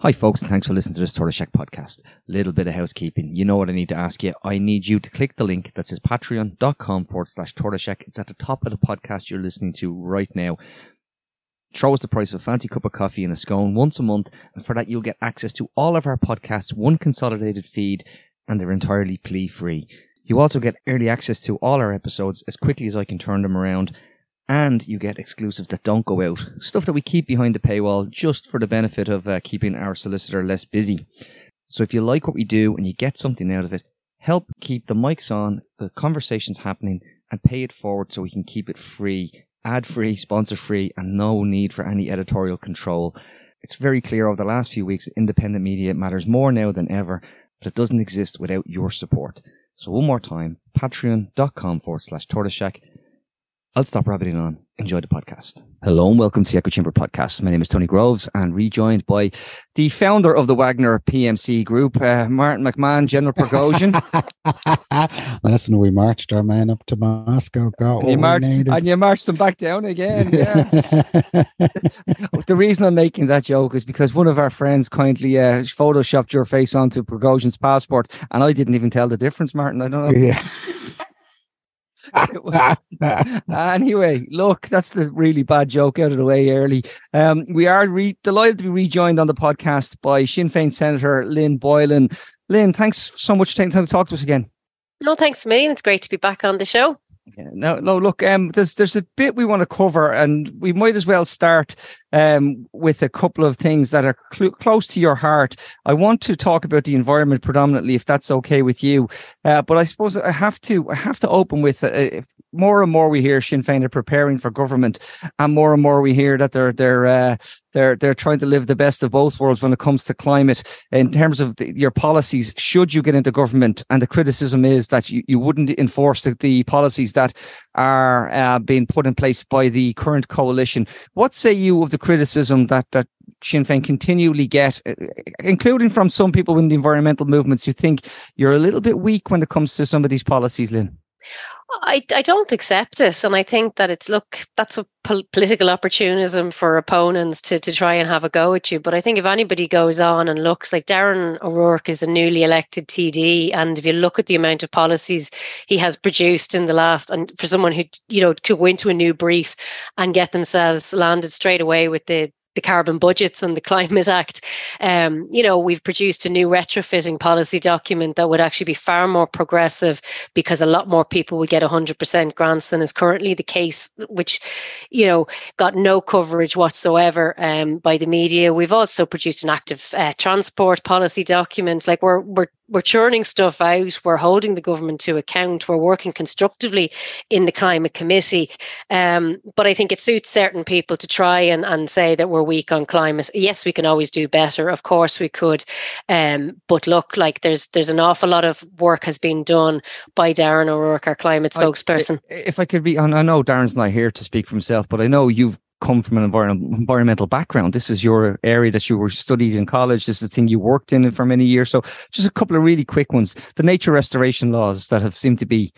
Hi, folks, and thanks for listening to this Tortoise Shack podcast. Little bit of housekeeping. You know what I need to ask you. I need you to click the link that says patreon.com forward slash Tortoise Shack. It's at the top of the podcast you're listening to right now. Throw us the price of a fancy cup of coffee and a scone once a month, and for that you'll get access to all of our podcasts, one consolidated feed, and they're entirely plea free. You also get early access to all our episodes as quickly as I can turn them around and you get exclusives that don't go out. Stuff that we keep behind the paywall just for the benefit of uh, keeping our solicitor less busy. So if you like what we do and you get something out of it, help keep the mics on, the conversations happening, and pay it forward so we can keep it free, ad free, sponsor free, and no need for any editorial control. It's very clear over the last few weeks independent media matters more now than ever, but it doesn't exist without your support. So one more time, patreon.com forward slash tortoise shack. I'll stop rabbiting on. Enjoy the podcast. Hello and welcome to the Echo Chamber podcast. My name is Tony Groves and rejoined by the founder of the Wagner PMC Group, uh, Martin McMahon, General Prigozhin. Listen, we marched our men up to Moscow, got and, you marched, and you marched them back down again. Yeah. the reason I'm making that joke is because one of our friends kindly uh, photoshopped your face onto Prigozhin's passport, and I didn't even tell the difference, Martin. I don't know. Yeah. anyway, look, that's the really bad joke out of the way early. Um, we are re- delighted to be rejoined on the podcast by Sinn Féin Senator Lynn Boylan. Lynn, thanks so much for taking time to talk to us again. No, thanks me. It's great to be back on the show. Yeah, no, no. Look, um, there's there's a bit we want to cover, and we might as well start um with a couple of things that are cl- close to your heart. I want to talk about the environment predominantly, if that's okay with you. Uh, but I suppose I have to I have to open with uh, more and more we hear Sinn Féin are preparing for government, and more and more we hear that they're they're uh, they're they're trying to live the best of both worlds when it comes to climate in terms of the, your policies. Should you get into government, and the criticism is that you, you wouldn't enforce the, the policies that are uh, being put in place by the current coalition. What say you of the criticism that that Sinn Féin continually get, uh, including from some people in the environmental movements who think you're a little bit weak when it comes to some of these policies, Lynn? I, I don't accept it. And I think that it's, look, that's a pol- political opportunism for opponents to, to try and have a go at you. But I think if anybody goes on and looks like Darren O'Rourke is a newly elected TD, and if you look at the amount of policies he has produced in the last, and for someone who, you know, could go into a new brief and get themselves landed straight away with the, the carbon budgets and the Climate Act. Um, you know, we've produced a new retrofitting policy document that would actually be far more progressive because a lot more people would get 100% grants than is currently the case, which, you know, got no coverage whatsoever um, by the media. We've also produced an active uh, transport policy document. Like we're we're we're churning stuff out. We're holding the government to account. We're working constructively in the climate committee. Um, but I think it suits certain people to try and, and say that we're weak on climate. Yes, we can always do better. Of course we could. Um, but look, like there's there's an awful lot of work has been done by Darren O'Rourke, our climate spokesperson. I, if I could be, I know Darren's not here to speak for himself, but I know you've come from an environmental background. This is your area that you were studied in college. This is the thing you worked in for many years. So just a couple of really quick ones. The nature restoration laws that have seemed to be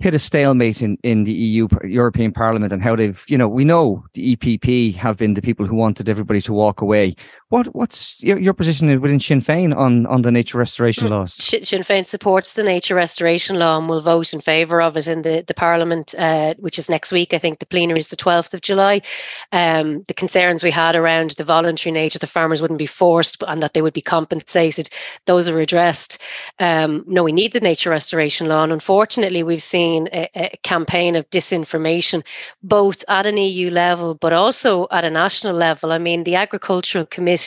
hit a stalemate in, in the EU European Parliament and how they've, you know, we know the EPP have been the people who wanted everybody to walk away. What what's your, your position within Sinn Féin on, on the nature restoration mm, laws? Sinn Féin supports the nature restoration law and will vote in favour of it in the, the Parliament, uh, which is next week. I think the plenary is the 12th of July. Um, the concerns we had around the voluntary nature, the farmers wouldn't be forced and that they would be compensated, those are addressed. Um, no, we need the nature restoration law. And unfortunately, we've seen a, a campaign of disinformation, both at an EU level, but also at a national level. I mean, the Agricultural Committee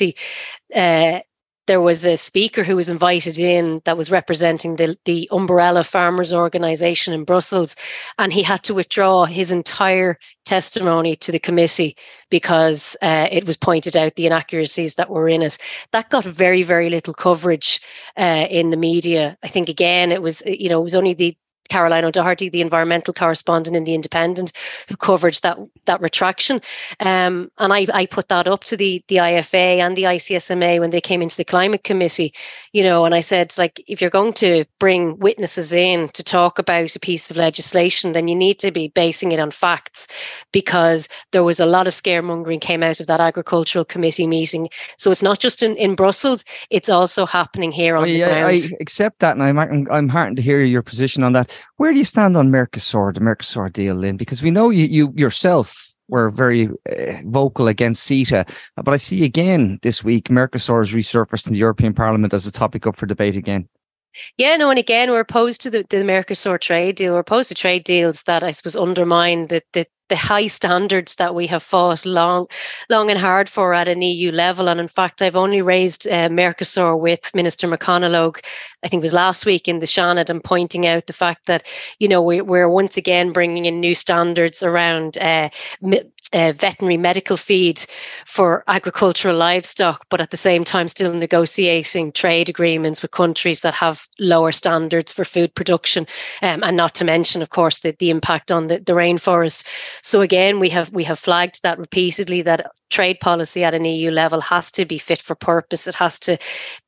uh, there was a speaker who was invited in that was representing the, the umbrella farmers organization in brussels and he had to withdraw his entire testimony to the committee because uh, it was pointed out the inaccuracies that were in it. That got very very little coverage uh, in the media. I think again it was you know it was only the Caroline O'Doherty, the environmental correspondent in the Independent, who covered that that retraction. Um, and I, I put that up to the the IFA and the ICMSA when they came into the climate committee, you know, and I said, like, if you're going to bring witnesses in to talk about a piece of legislation, then you need to be basing it on facts, because there was a lot of scaremongering came out of that agricultural committee meeting. So it's not just in, in Brussels; it's also happening here on I, the ground. I, I accept that, and I'm, I'm I'm heartened to hear your position on that. Where do you stand on Mercosur, the Mercosur deal, Lynn? Because we know you, you yourself were very uh, vocal against CETA, but I see again this week Mercosur has resurfaced in the European Parliament as a topic up for debate again. Yeah, no, and again, we're opposed to the, the Mercosur trade deal. We're opposed to trade deals that I suppose undermine the, the the high standards that we have fought long, long and hard for at an EU level. And in fact, I've only raised uh, Mercosur with Minister McConalogue, I think it was last week in the Seanad, and pointing out the fact that you know we, we're once again bringing in new standards around uh, uh, veterinary medical feed for agricultural livestock, but at the same time still negotiating trade agreements with countries that have lower standards for food production, um, and not to mention, of course, the, the impact on the, the rainforest. So again, we have we have flagged that repeatedly that trade policy at an EU level has to be fit for purpose. It has to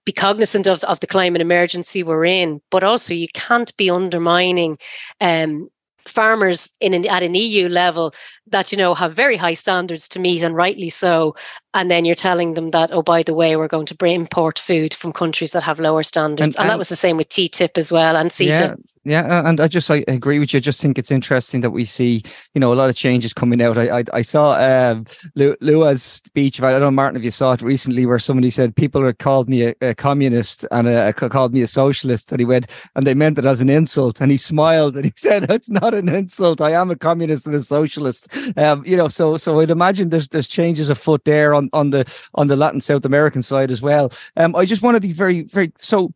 be cognizant of, of the climate emergency we're in, but also you can't be undermining um, farmers in an, at an EU level that you know have very high standards to meet and rightly so. And then you're telling them that oh by the way we're going to bring import food from countries that have lower standards. And, and, and that was the same with TTIP as well and CETA yeah, yeah and I just I agree with you. I just think it's interesting that we see you know a lot of changes coming out. I I, I saw um, Lula's speech about I don't know Martin if you saw it recently where somebody said people had called me a, a communist and a, a, called me a socialist and he went and they meant it as an insult and he smiled and he said it's not an insult. I am a communist and a socialist. Um, you know, so so I'd imagine there's there's changes afoot there on on the on the Latin South American side as well. Um, I just want to be very very so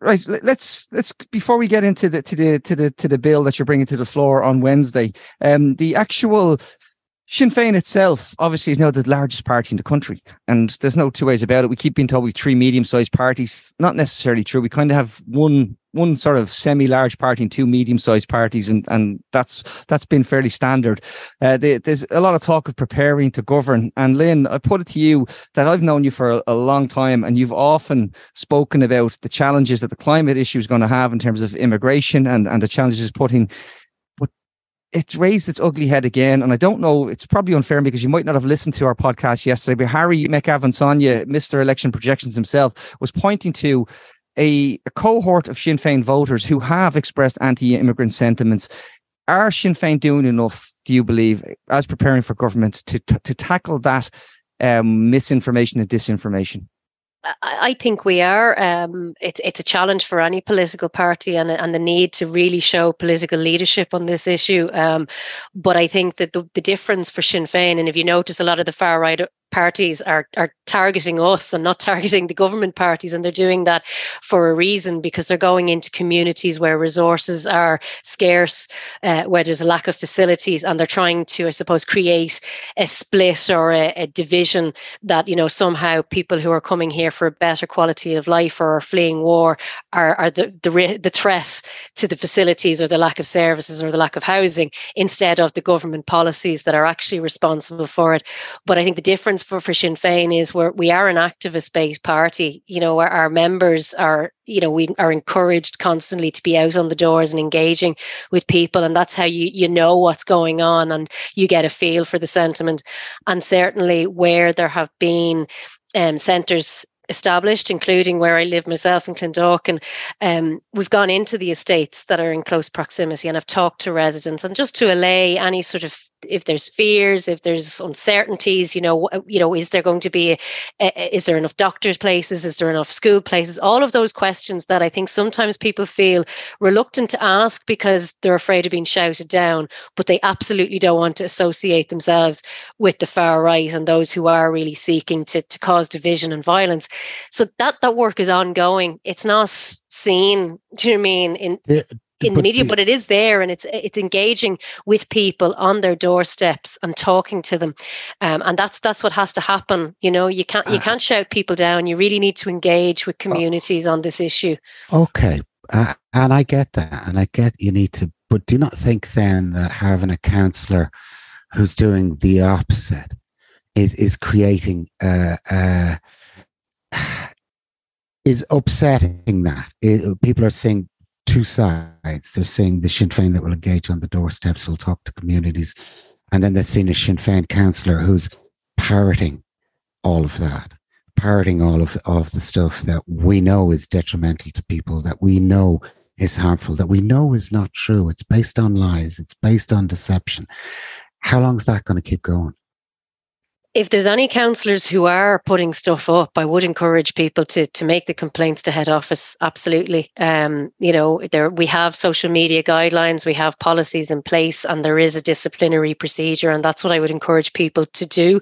right let's let's before we get into the to the to the to the bill that you're bringing to the floor on wednesday um the actual Sinn Féin itself obviously is now the largest party in the country, and there's no two ways about it. We keep being told we've three medium-sized parties. Not necessarily true. We kind of have one one sort of semi-large party and two medium-sized parties, and and that's that's been fairly standard. Uh, there's a lot of talk of preparing to govern. And Lynn, I put it to you that I've known you for a, a long time, and you've often spoken about the challenges that the climate issue is going to have in terms of immigration and and the challenges putting it's raised its ugly head again. And I don't know, it's probably unfair because you might not have listened to our podcast yesterday, but Harry McAvan-Sonia, Mr. Election Projections himself, was pointing to a, a cohort of Sinn Féin voters who have expressed anti-immigrant sentiments. Are Sinn Féin doing enough, do you believe, as preparing for government to, to, to tackle that um, misinformation and disinformation? I think we are. Um, it's it's a challenge for any political party, and and the need to really show political leadership on this issue. Um, but I think that the, the difference for Sinn Féin, and if you notice, a lot of the far right parties are are targeting us and not targeting the government parties and they're doing that for a reason because they're going into communities where resources are scarce uh, where there's a lack of facilities and they're trying to i suppose create a split or a, a, division that you know somehow people who are coming here for a better quality of life or are fleeing war are, are the, the the threat to the facilities or the lack of services or the lack of housing instead of the government policies that are actually responsible for it. But i think the difference for, Sinn Féin is we're, we are an activist based party. You know, our, our, members are, you know, we are encouraged constantly to be out on the doors and engaging with people. And that's how you, you know what's going on and you get a feel for the sentiment. And certainly where there have been um, centres established, including where I live myself in Clondalkin. And um, we've gone into the estates that are in close proximity and I've talked to residents and just to allay any sort of if there's fears, if there's uncertainties, you know, you know, is there going to be, a, is there enough doctors' places? Is there enough school places? All of those questions that I think sometimes people feel reluctant to ask because they're afraid of being shouted down, but they absolutely don't want to associate themselves with the far right and those who are really seeking to, to cause division and violence. So that that work is ongoing. It's not seen. Do you know what I mean? In in the media, but it is there and it's it's engaging with people on their doorsteps and talking to them, um, and that's that's what has to happen. You know, you can't you ah. can't shout people down. You really need to engage with communities on this issue. Okay, uh, and I get that, and I get you need to, but do not think then that having a counsellor who's doing the opposite is is creating uh, uh, is upsetting that it, people are saying two sides. They're saying the Sinn Féin that will engage on the doorsteps will talk to communities, and then they're seeing a Sinn Féin councillor who's parroting all of that, parroting all of, of the stuff that we know is detrimental to people, that we know is harmful, that we know is not true. It's based on lies. It's based on deception. How long is that going to keep going? If there's any councillors who are putting stuff up, I would encourage people to to make the complaints to head office. Absolutely, um, you know, there we have social media guidelines, we have policies in place, and there is a disciplinary procedure, and that's what I would encourage people to do.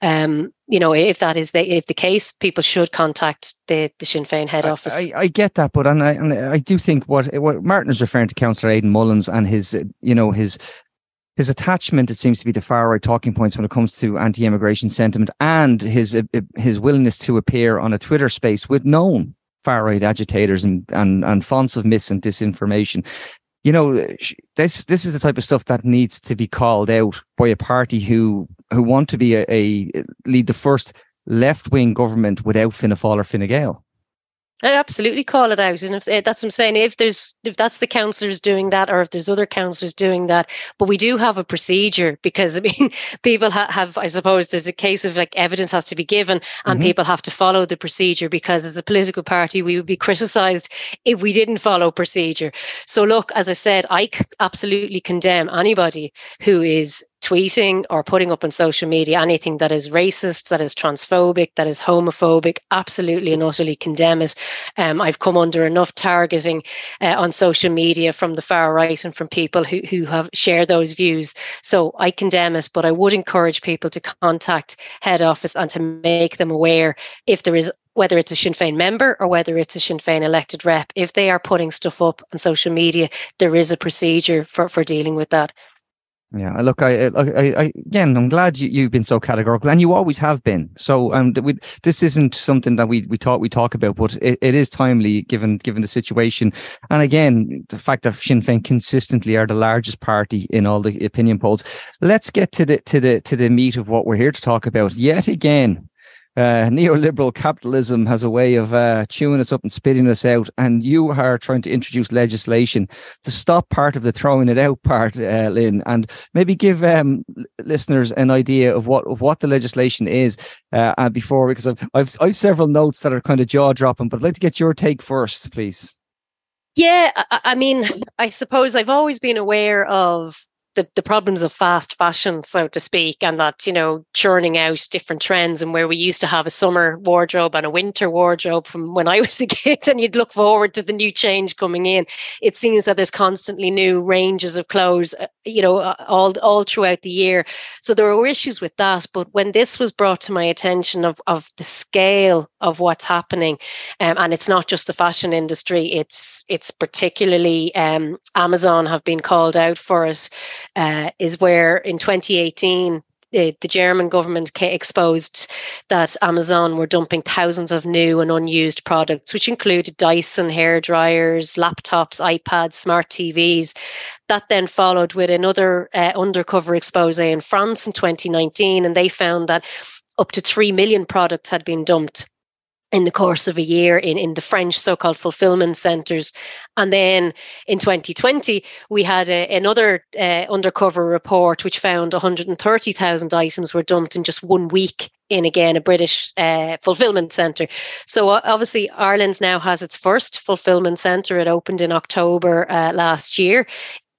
Um, you know, if that is the if the case, people should contact the the Sinn Féin head office. I, I, I get that, but and I and I do think what what Martin is referring to, Councillor Aidan Mullins, and his you know his his attachment, it seems to be the far right talking points when it comes to anti-immigration sentiment, and his uh, uh, his willingness to appear on a Twitter space with known far right agitators and and and fonts of mis and disinformation. You know, this this is the type of stuff that needs to be called out by a party who who want to be a, a lead the first left wing government without Fianna Fáil or Fine Gael. I absolutely call it out, and if, eh, that's what I'm saying. If there's if that's the councillors doing that, or if there's other councillors doing that, but we do have a procedure because I mean, people ha- have, I suppose, there's a case of like evidence has to be given, and mm-hmm. people have to follow the procedure because as a political party, we would be criticised if we didn't follow procedure. So look, as I said, I absolutely condemn anybody who is tweeting or putting up on social media anything that is racist, that is transphobic, that is homophobic, absolutely and utterly condemn it. Um, I've come under enough targeting uh, on social media from the far right and from people who, who have shared those views. So I condemn it, but I would encourage people to contact head office and to make them aware if there is whether it's a Sinn Féin member or whether it's a Sinn Féin elected rep, if they are putting stuff up on social media, there is a procedure for, for dealing with that. Yeah, look, I, I, I, again, I'm glad you, you've been so categorical, and you always have been. So, um, we, this isn't something that we we thought we talk about, but it, it is timely given given the situation. And again, the fact that Sinn Féin consistently are the largest party in all the opinion polls. Let's get to the to the to the meat of what we're here to talk about. Yet again, uh, neoliberal capitalism has a way of uh, chewing us up and spitting us out. And you are trying to introduce legislation to stop part of the throwing it out part, uh, Lynn, and maybe give um, listeners an idea of what of what the legislation is uh, before, because I've, I've I've several notes that are kind of jaw dropping, but I'd like to get your take first, please. Yeah, I, I mean, I suppose I've always been aware of the, the problems of fast fashion, so to speak, and that, you know, churning out different trends and where we used to have a summer wardrobe and a winter wardrobe from when I was a kid and you'd look forward to the new change coming in. It seems that there's constantly new ranges of clothes, uh, you know, all, all throughout the year. So there were issues with that. But when this was brought to my attention of, of the scale of what's happening, um, and it's not just the fashion industry, it's, it's particularly um, Amazon have been called out for it uh, is where in 2018 the, German government exposed that Amazon were dumping thousands of new and unused products, which included Dyson hair dryers, laptops, iPads, smart TVs. That then followed with another uh, undercover expose in France in 2019, and they found that up to 3 million products had been dumped in the course of a year in, in the French so called fulfillment centers. And then in 2020, we had a, another uh, undercover report which found 130,000 items were dumped in just one week in again a British uh, fulfillment centre. So uh, obviously Ireland now has its first fulfillment centre. It opened in October uh, last year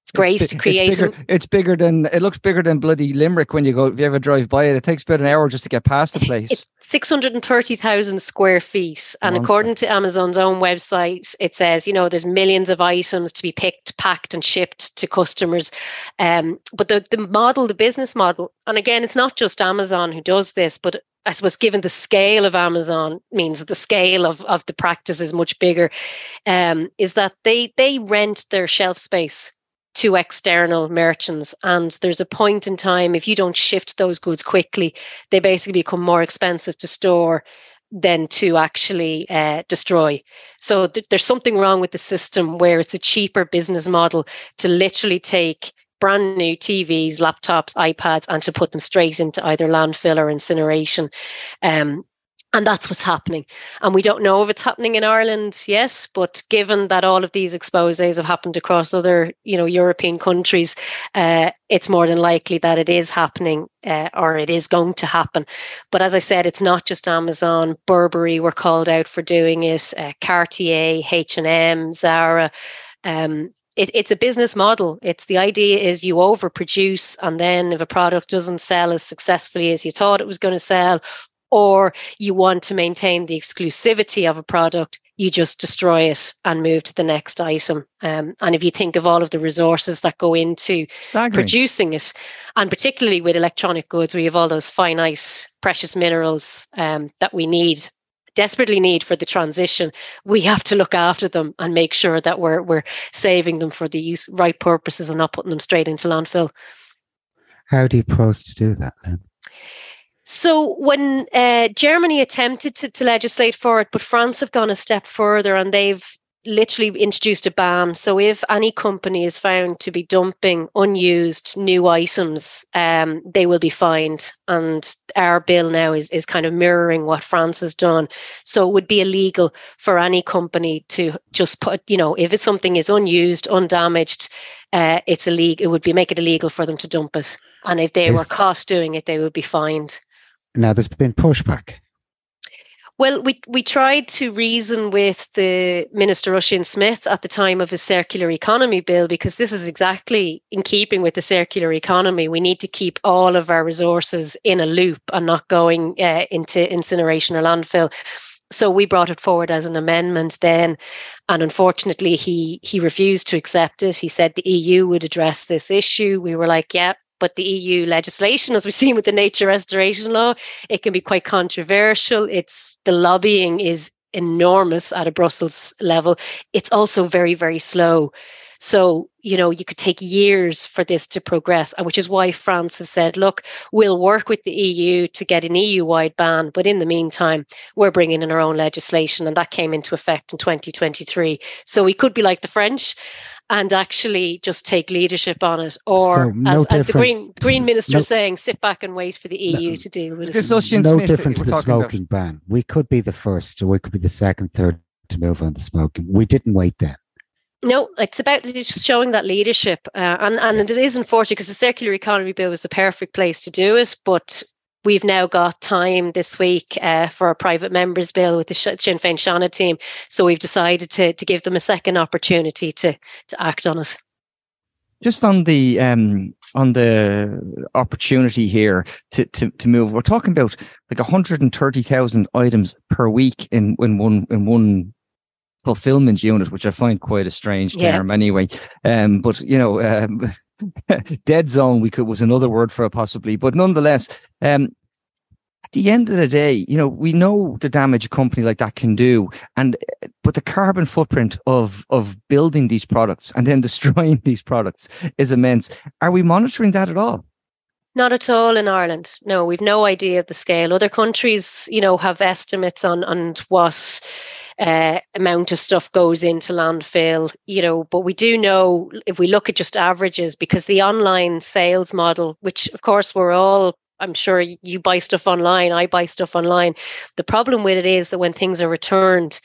it's great it's, to create. It's bigger, it's bigger, than it looks bigger than bloody Limerick when you go. If you ever drive by it, it takes about an hour just to get past the place. It's six hundred and thirty thousand square feet, and Monster. according to Amazon's own website, it says you know there's millions of items to be picked, packed, and shipped to customers. Um, but the the model, the business model, and again, it's not just Amazon who does this, but I suppose given the scale of Amazon means that the scale of, of the practice is much bigger, um, is that they they rent their shelf space to external merchants. And there's a point in time, if you don't shift those goods quickly, they basically become more expensive to store than to actually uh, destroy. So th- there's something wrong with the system where it's a cheaper business model to literally take brand new TVs, laptops, iPads, and to put them straight into either landfill or incineration. Um, and that's what's happening. And we don't know if it's happening in Ireland, yes, but given that all of these exposes have happened across other, you know, European countries, uh, it's more than likely that it is happening uh, or it is going to happen. But as I said, it's not just Amazon. Burberry were called out for doing it. Uh, Cartier, H and M, Zara. Um, it, it's a business model. It's the idea is you overproduce, and then if a product doesn't sell as successfully as you thought it was going to sell, or you want to maintain the exclusivity of a product, you just destroy it and move to the next item. Um, and if you think of all of the resources that go into Staggering. producing it, and particularly with electronic goods, we have all those finite precious minerals um, that we need desperately need for the transition, we have to look after them and make sure that we're we're saving them for the use, right purposes and not putting them straight into landfill. How do you propose to do that, Lynn? So when uh, Germany attempted to, to legislate for it, but France have gone a step further and they've literally introduced a ban. So if any company is found to be dumping unused new items, um, they will be fined. And our bill now is is kind of mirroring what France has done. So it would be illegal for any company to just put, you know, if it's something is unused, undamaged, uh, it's illegal. It would be make it illegal for them to dump it. And if they is, were caught doing it, they would be fined. Now, there's been pushback. Well, we, we tried to reason with the Minister Ossian Smyth at the time of his circular economy bill because this is exactly in keeping with the circular economy. We need to keep all of our resources in a loop and not going uh, into incineration or landfill. So we brought it forward as an amendment then, and unfortunately he he refused to accept it. He said the EU would address this issue. We were like, yeah, but the EU legislation, as we've seen with the nature restoration law, it can be quite controversial. It's the lobbying is enormous at a Brussels level. It's also very, very slow. So, you know, you could take years for this to progress, which is why France has said, look, we'll work with the EU to get an EU wide ban. But in the meantime, we're bringing in our own legislation. And that came into effect in 2023. So we could be like the French and actually just take leadership on it, or so no as, as, the Green Green Minister no, saying, sit back and wait for the EU no, to deal with it. No Smith different to the smoking about. ban. We could be the first, or we could be the second, third to move on the smoking. We didn't wait then. No, it's about just showing that leadership, uh, and and it is unfortunate because the circular economy bill was the perfect place to do it, but we've now got time this week uh, for a private members bill with the Sinn Féin Seanad team. So we've decided to, to give them a second opportunity to, to act on it. Just on the um, on the opportunity here to, to, to move, we're talking about like 130,000 items per week in, in one in one fulfillment unit, which I find quite a strange term yeah. anyway. Um, but you know, um, dead zone we could was another word for it possibly but nonetheless um at the end of the day you know we know the damage a company like that can do and but the carbon footprint of of building these products and then destroying these products is immense. Are we monitoring that at all not at all in Ireland. No, we've no idea of the scale. Other countries, you know, have estimates on on what uh, amount of stuff goes into landfill, you know, but we do know if we look at just averages, because the online sales model, which of course we're all I'm sure you buy stuff online, I buy stuff online. The problem with it is that when things are returned,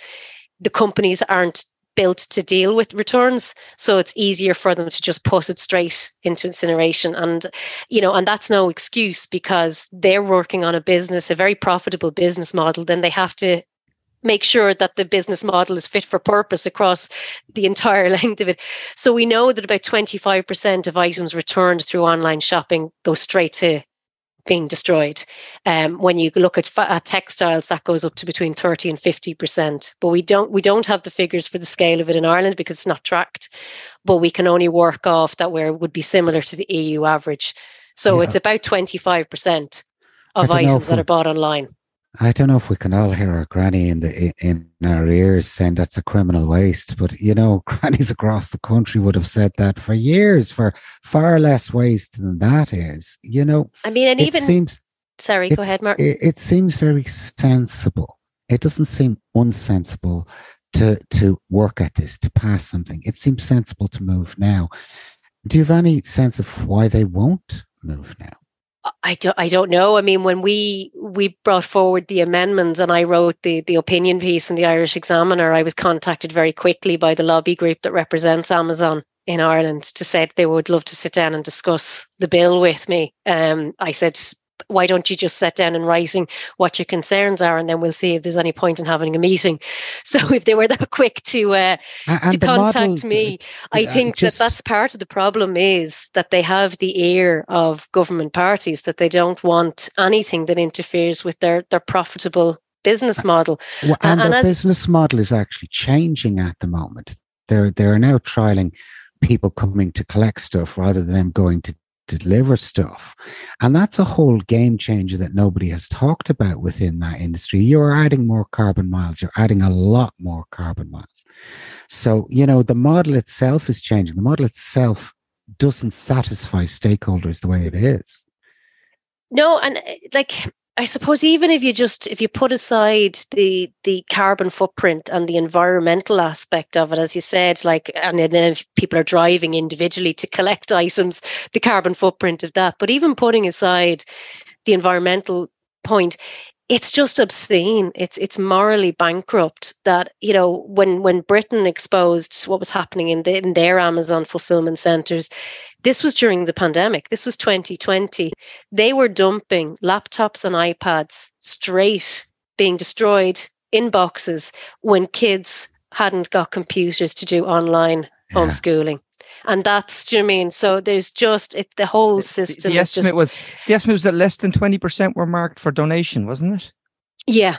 the companies aren't built to deal with returns so it's easier for them to just put it straight into incineration and you know and that's no excuse because they're working on a business a very profitable business model then they have to make sure that the business model is fit for purpose across the entire length of it. So we know that about 25% of items returned through online shopping go straight to being destroyed. Um, when you look at, at, textiles, that goes up to between 30 and 50%. But we don't we don't have the figures for the scale of it in Ireland because it's not tracked. But we can only work off that where it would be similar to the EU average. So yeah. it's about 25% of items that are bought online. I don't know if we can all hear our granny in the in our ears saying that's a criminal waste, but you know, grannies across the country would have said that for years for far less waste than that is. You know, I mean, and even seems. Sorry, go ahead, Mark. It, it seems very sensible It doesn't seem unsensible to to work at this, to pass something. It seems sensible to move now. Do you have any sense of why they won't move now? I don't, I don't know. I mean, when we we brought forward the amendments and I wrote the the opinion piece in the Irish Examiner, I was contacted very quickly by the lobby group that represents Amazon in Ireland to say they would love to sit down and discuss the bill with me. Um, I said, why don't you just set down in writing what your concerns are and then we'll see if there's any point in having a meeting. So if they were that quick to uh, to contact model, me i think just, that that's part of the problem is that they have the ear of government parties that they don't want anything that interferes with their their profitable business model. well, and, and their as, business model is actually changing at the moment. They're they're now trialing people coming to collect stuff rather than them going to deliver stuff. And that's a whole game changer that nobody has talked about within that industry. You're adding more carbon miles, you're adding a lot more carbon miles. So, you know, the model itself is changing. The model itself doesn't satisfy stakeholders the way it is. No, and eh, like I suppose even if you just if you put aside the the carbon footprint and the environmental aspect of it, as you said, like and then if people are driving individually to collect items, the carbon footprint of that. But even putting aside the environmental point, it's just obscene. It's it's morally bankrupt that you know when when Britain exposed what was happening in, the, in their Amazon fulfillment centers, this was during the pandemic. This was 2020. They were dumping laptops and iPads straight being destroyed in boxes when kids hadn't got computers to do online yeah. homeschooling and that's do you mean so there's just it the whole system the, the estimate just, was the estimate was that less than 20% were marked for donation wasn't it yeah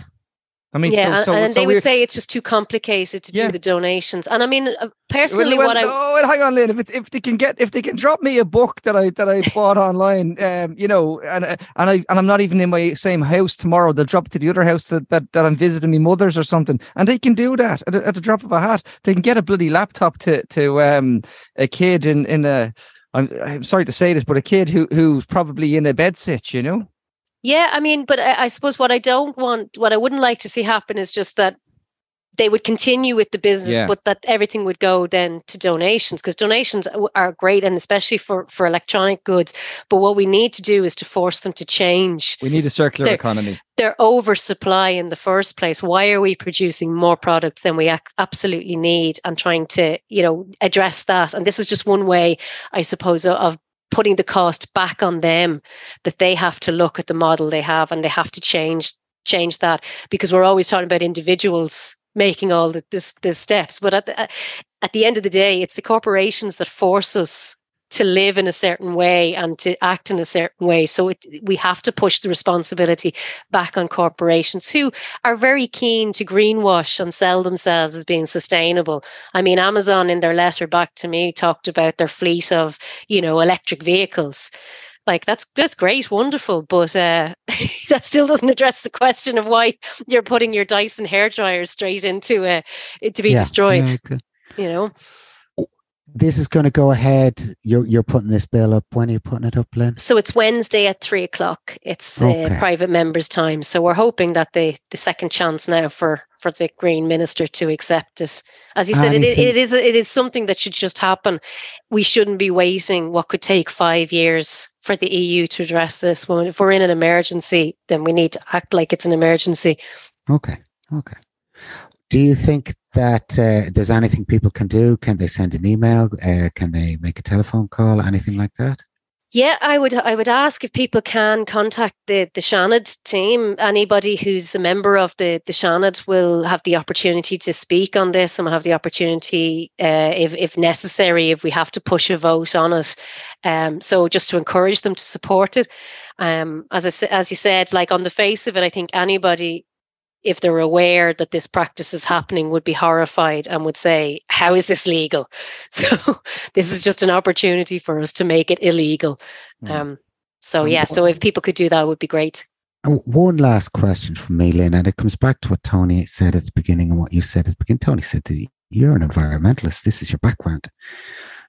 I mean, yeah, so, so, and, so they would say it's just too complicated to yeah. do the donations. And I mean, uh, personally, well, well, what I oh, hang on, Lynn. If it's if they can get if they can drop me a book that I that I bought online, um, you know, and and I and I'm not even in my same house tomorrow, they'll drop it to the other house that, that, that I'm visiting my mother's or something, and they can do that at, at the drop of a hat. They can get a bloody laptop to to um a kid in in a. I'm, I'm sorry to say this, but a kid who who's probably in a bed sit, you know. Yeah, I mean, but I, I, suppose what I don't want, what I wouldn't like to see happen is just that they would continue with the business, yeah. but that everything would go then to donations because donations are great and especially for for electronic goods. But what we need to do is to force them to change. We need a circular their, economy. Their oversupply in the first place. Why are we producing more products than we ac- absolutely need and trying to you know address that? And this is just one way, I suppose, of putting the cost back on them that they have to look at the model they have and they have to change change that because we're always talking about individuals making all the this, this steps. But at the, at the end of the day it's the corporations that force us to live in a certain way and to act in a certain way. So it, we have to push the responsibility back on corporations who are very keen to greenwash and sell themselves as being sustainable. I mean, Amazon in their letter back to me talked about their fleet of, you know, electric vehicles like that's that's great wonderful but uh, that still doesn't address the question of why you're putting your dyson hair dryer straight into uh, to be yeah, destroyed yeah, you know this is going to go ahead. You're you're putting this bill up. When are you putting it up, Lynn? So it's Wednesday at three o'clock. It's uh, okay. private members' time. So we're hoping that the the second chance now for for the Green Minister to accept it. As you said, it, it is it is something that should just happen. We shouldn't be waiting what could take five years for the EU to address this. When if we're in an emergency, then we need to act like it's an emergency. Okay. Okay. Do you think that uh, there's anything people can do? Can they send an email? Uh, can they make a telephone call? Anything like that? Yeah, I would. I would ask if people can contact the the Seanad team. Anybody who's a member of the the Seanad will have the opportunity to speak on this, and will have the opportunity, uh, if if necessary, if we have to push a vote on it. Um, so just to encourage them to support it. Um, as I as you said, like on the face of it, I think anybody if they're aware that this practice is happening, would be horrified and would say, How is this legal? So, this is just an opportunity for us to make it illegal. Mm. Um, so, yeah, so if people could do that, would be great. One last question from me, Lynn, and it comes back to what Tony said at the beginning and what you said at the beginning. Tony said that you're an environmentalist. This is your background.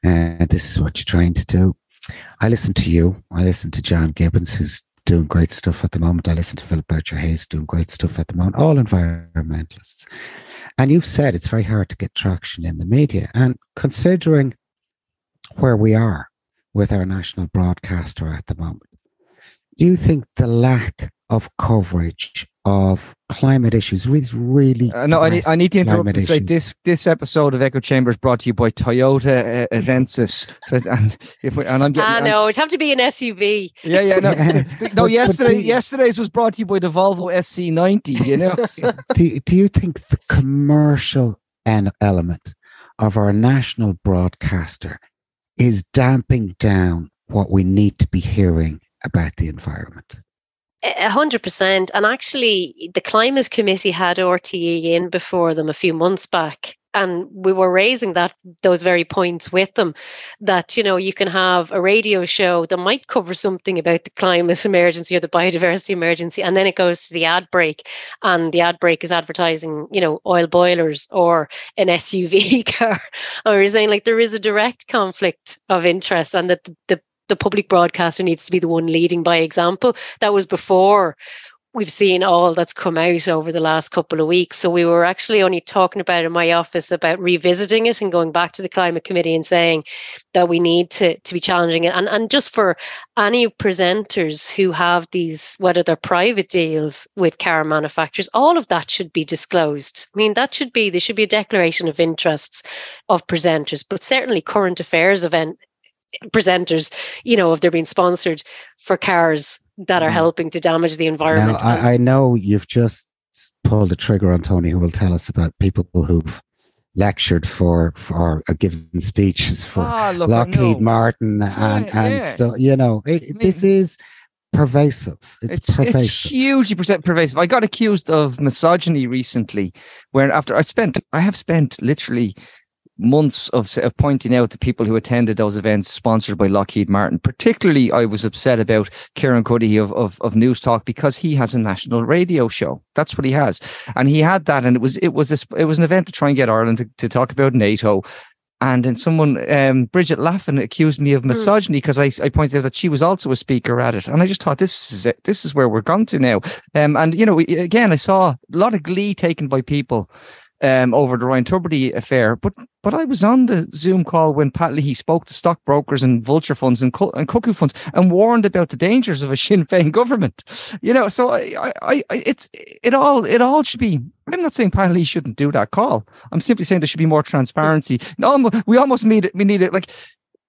and this is what you're trying to do. I listen to you. I listen to John Gibbons, who's doing great stuff at the moment. I listen to Philip Boucher Hayes doing great stuff at the moment, all environmentalists. And you've said it's very hard to get traction in the media. And considering where we are with our national broadcaster at the moment, do you think the lack of coverage of climate issues. Really, really uh, no I need, I need to interrupt and say this this episode of echo chambers brought to you by toyota uh, avensis and if we, and i'm getting, ah no it'd have to be an suv yeah yeah no, no but, yesterday but yesterday's was brought to you by the volvo XC90 you know? Do, do you think the commercial element of our national broadcaster is damping down what we need to be hearing about the environment a hundred percent. And actually, the climate committee had RTE in before them a few months back, and we were raising that those very points with them. That you know you can have a radio show that might cover something about the climate emergency or the biodiversity emergency, and then it goes to the ad break, and the ad break is advertising you know oil boilers or an SUV car. or saying like there is a direct conflict of interest, and that the, the the public broadcaster needs to be the one leading by example. That was before we've seen all that's come out over the last couple of weeks. So we were actually only talking about in my office about revisiting it and going back to the climate committee and saying that we need to to be challenging it. And and just for any presenters who have these, whether they're private deals with car manufacturers, all of that should be disclosed. I mean, that should be there should be a declaration of interests of presenters, but certainly current affairs event presenters, you know, if they're being sponsored for cars that are mm. helping to damage the environment. Now, I, I know you've just pulled the trigger on Tony, who will tell us about people who've lectured for for a given speeches for oh, look, Lockheed Martin and yeah, and yeah. stuff. You know, it, I mean, this is pervasive. It's, it's, pervasive. It's hugely pervasive. I got accused of misogyny recently, where after I spent, I have spent literally months of, of pointing out to people who attended those events sponsored by Lockheed Martin. Particularly, I was upset about Kieran Cuddihy of, of, of Newstalk because he has a national radio show. That's what he has. And he had that. And it was, it was, a, it was an event to try and get Ireland to, to talk about NATO. And then someone, um, Brigid Laffan, accused me of hmm. misogyny because I, I pointed out that she was also a speaker at it. And I just thought, this is it. This is where we're gone to now. Um, and, you know, again, I saw a lot of glee taken by people um, over the Ryan Tubridy affair. But but I was on the Zoom call when Pat Leahy spoke to stockbrokers and vulture funds and, and cuckoo funds and warned about the dangers of a Sinn Féin government. You know, so I, I, I, it's it all it all should be. I'm not saying Pat Leahy shouldn't do that call. I'm simply saying there should be more transparency. We almost need it. We need it like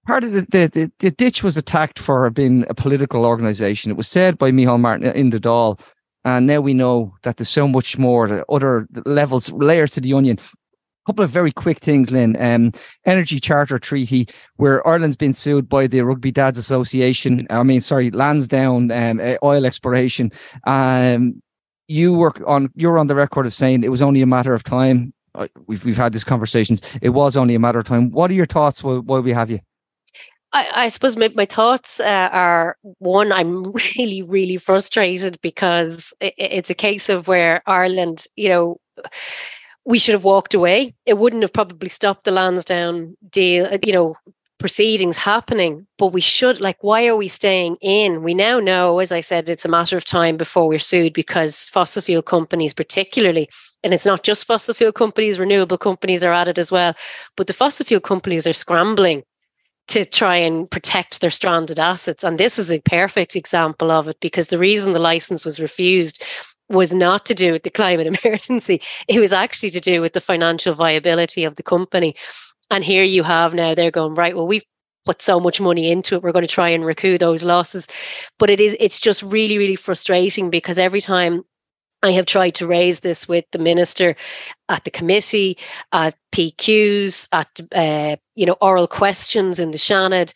part of the, the, the, the, ditch was attacked for being a political organization. It was said by Micheál Martin in the Dáil and now we know that there's so much more, other levels, layers to the onion. A couple of very quick things, Lynn. Um, Energy Charter Treaty, where Ireland's been sued by the Rugby Dads Association. I mean, sorry, Lansdowne um, oil exploration. Um, you work on. You're on the record of saying it was only a matter of time. We've we've had these conversations. It was only a matter of time. What are your thoughts while, while we have you? I, I suppose my, my thoughts uh, are one, I'm really, really frustrated because it, it's a case of where Ireland, you know, we should have walked away. It wouldn't have probably stopped the Lansdowne deal, uh, you know, proceedings happening, but we should, like, why are we staying in? We now know, as I said, it's a matter of time before we're sued because fossil fuel companies, particularly, and it's not just fossil fuel companies, renewable companies are at it as well, but the fossil fuel companies are scrambling to try and protect their stranded assets. And this is a perfect example of it because the reason the license was refused was not to do with the climate emergency. It was actually to do with the financial viability of the company. And here you have now they're going, right, well, we've put so much money into it. We're going to try and recoup those losses. But it is it's just really, really frustrating because every time I have tried to raise this with the minister at the committee, at PQs, at uh, you know oral questions in the Seanad,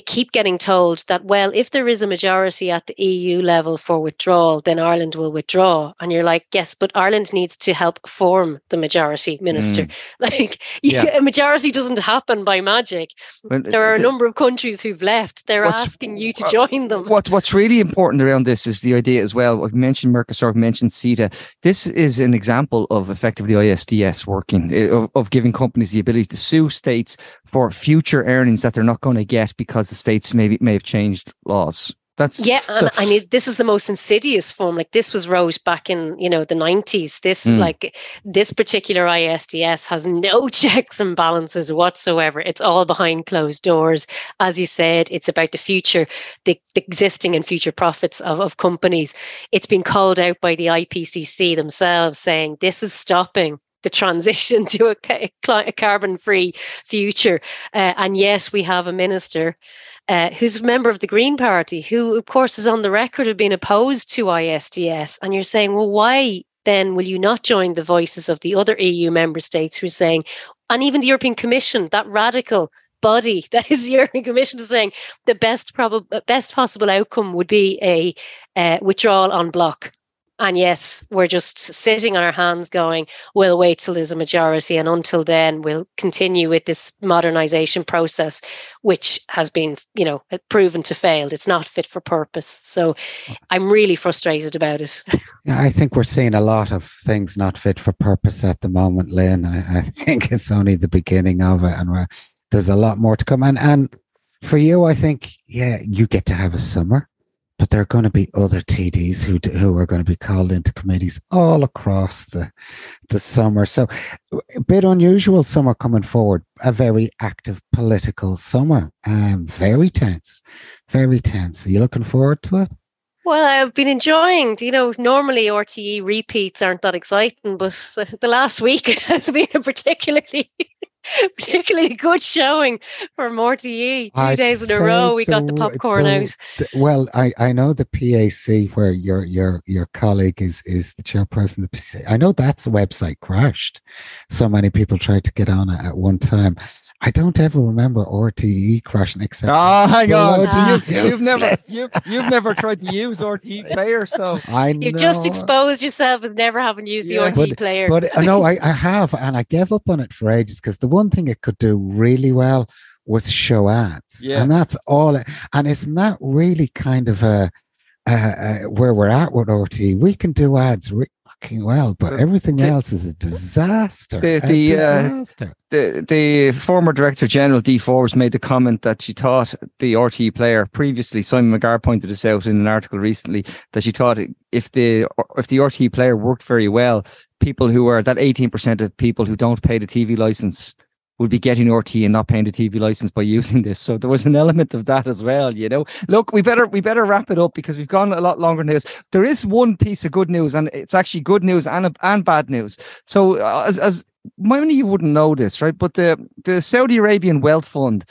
keep getting told that, well, if there is a majority at the EU level for withdrawal, then Ireland will withdraw. And you're like, yes, but Ireland needs to help form the majority, Minister. Mm. Like, yeah. a majority doesn't happen by magic. Well, there are a number of countries who've left. They're asking you to join them. What, what's really important around this is the idea as well. I've mentioned Mercosur, I've mentioned CETA. This is an example of effectively ISDS working, eh, of, of giving companies the ability to sue states for future earnings that they're not going to get because the states maybe may have changed laws. That's yeah, so, and I mean this is the most insidious form. Like this was wrote back in you know the nineties. This Mm. like this particular ISDS has no checks and balances whatsoever. It's all behind closed doors. As you said, it's about the future, the, the existing and future profits of, of companies. It's been called out by the IPCC themselves, saying this is stopping the transition to a, a carbon-free future. Uh, and yes, we have a minister uh, who's a member of the Green Party, who, of course, is on the record of being opposed to ISDS. And you're saying, well, why then will you not join the voices of the other EU member states who are saying, and even the European Commission, that radical body that is the European Commission, is saying the best probable, best possible outcome would be a uh, withdrawal on block. And yes, we're just sitting on our hands going, we'll wait till there's a majority. And until then, we'll continue with this modernization process, which has been, you know, uh, proven to fail. It's not fit for purpose. So I'm really frustrated about it. Yeah, I think we're seeing a lot of things not fit for purpose at the moment, Lynn. I, I think it's only the beginning of it, and there's a lot more to come. And and for you, I think, yeah, you get to have a summer, but there are going to be other TDs who d- who are going to be called into committees all across the the summer. So a bit unusual summer coming forward. A very active political summer. Um, very tense, very tense. Are you looking forward to it? Well, I've been enjoying, you know, normally RTE repeats aren't that exciting, but the last week has been a particularly particularly good showing for RTE. 2 I'd days in a row, we got the the- popcorn the- out. The- well, I, I know the PAC where your your your colleague is is the chairperson of the PAC. I know that's a website crashed. So many people tried to get on it at one time. I don't ever remember RTE crashing except Oh, hang on. bloody You, you've never useless. you, you've never tried to use RTE player, so I You've know. just exposed yourself as never having used the Yeah. RTE player. But uh, no, I, I have, and I gave up on it for ages because the one thing it could do really well was show ads, Yeah. and that's all. It, and isn't that really kind of a, uh, uh, where we're at with RT? We can do ads re- fucking well, but The- everything the- else is a disaster. the- a the, uh, the the former director general Dee Forde made the comment that she thought the RTE player previously Simon McGarr pointed this out in an article recently that she thought if the if the RTE player worked very well, people who are that eighteen percent of people who don't pay the TV license would be getting RTE and not paying the TV license by using this. So there was an element of that as well, you know. Look, we better we better wrap it up because we've gone a lot longer than this. There is one piece of good news, and it's actually good news and and bad news. So uh, as as many you wouldn't know this, right? But the the Saudi Arabian Wealth Fund,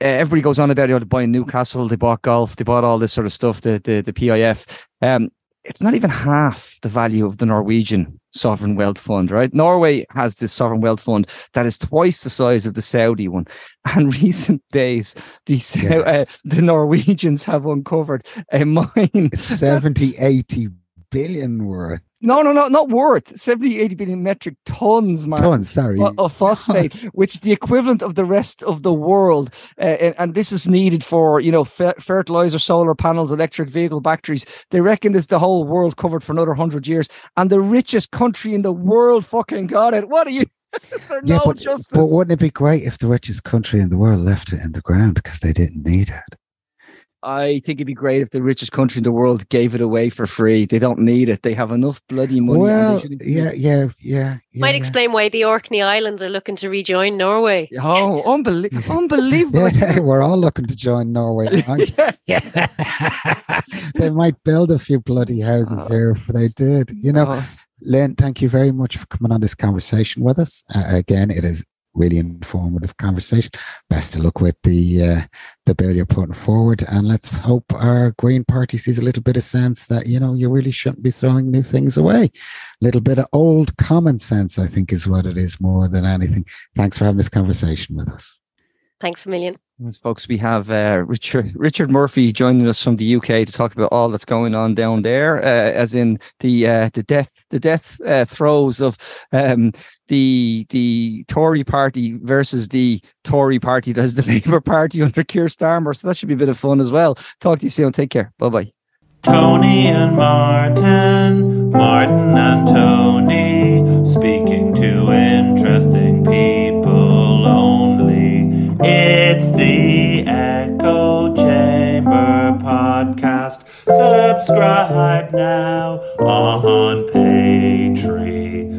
uh, everybody goes on about you know, buying Newcastle, they bought golf, they bought all this sort of stuff. The the the PIF, um, it's not even half the value of the Norwegian sovereign wealth fund, right? Norway has this sovereign wealth fund that is twice the size of the Saudi one. And recent days, the Yeah. uh, the Norwegians have uncovered a mine 70, 80 billion worth. No, no, no, not worth 70, 80 billion metric tons, man. Tons, sorry. Of phosphate, which is the equivalent of the rest of the world, uh, and, and this is needed for you know fe- fertilizer, solar panels, electric vehicle batteries. They reckon this the whole world covered for another hundred years, and the richest country in the world fucking got it. What are you? Yeah, no but, but wouldn't it be great if the richest country in the world left it in the ground because they didn't need it? I think it'd be great if the richest country in the world gave it away for free. They don't need it. They have enough bloody money. well, shouldn't- yeah, yeah, yeah. Might yeah. explain why the Orkney Islands are looking to rejoin Norway. Oh, unbelie- unbelievable! Yeah, we're all looking to join Norway. aren't Yeah. they might build a few bloody houses here if they did. You know, Oh. Lynn, thank you very much for coming on this conversation with us. Uh, again, it is really informative conversation. Best of luck with the uh, the bill you're putting forward, and let's hope our Green Party sees a little bit of sense that you know you really shouldn't be throwing new things away. A little bit of old common sense, I think, is what it is more than anything. Thanks for having this conversation with us. Thanks a million. Yes, folks, we have uh, Richard Richard Murphy joining us from the UK to talk about all that's going on down there, uh, as in the uh, the death the death uh, throes of um, the the Tory party versus the Tory party that is the Labour Party under Keir Starmer. So that should be a bit of fun as well. Talk to you soon. Take care. Bye bye. Tony and Martin, Martin and Tony, speaking to interesting people only. It's the Echo Chamber Podcast. subscribe now on Patreon.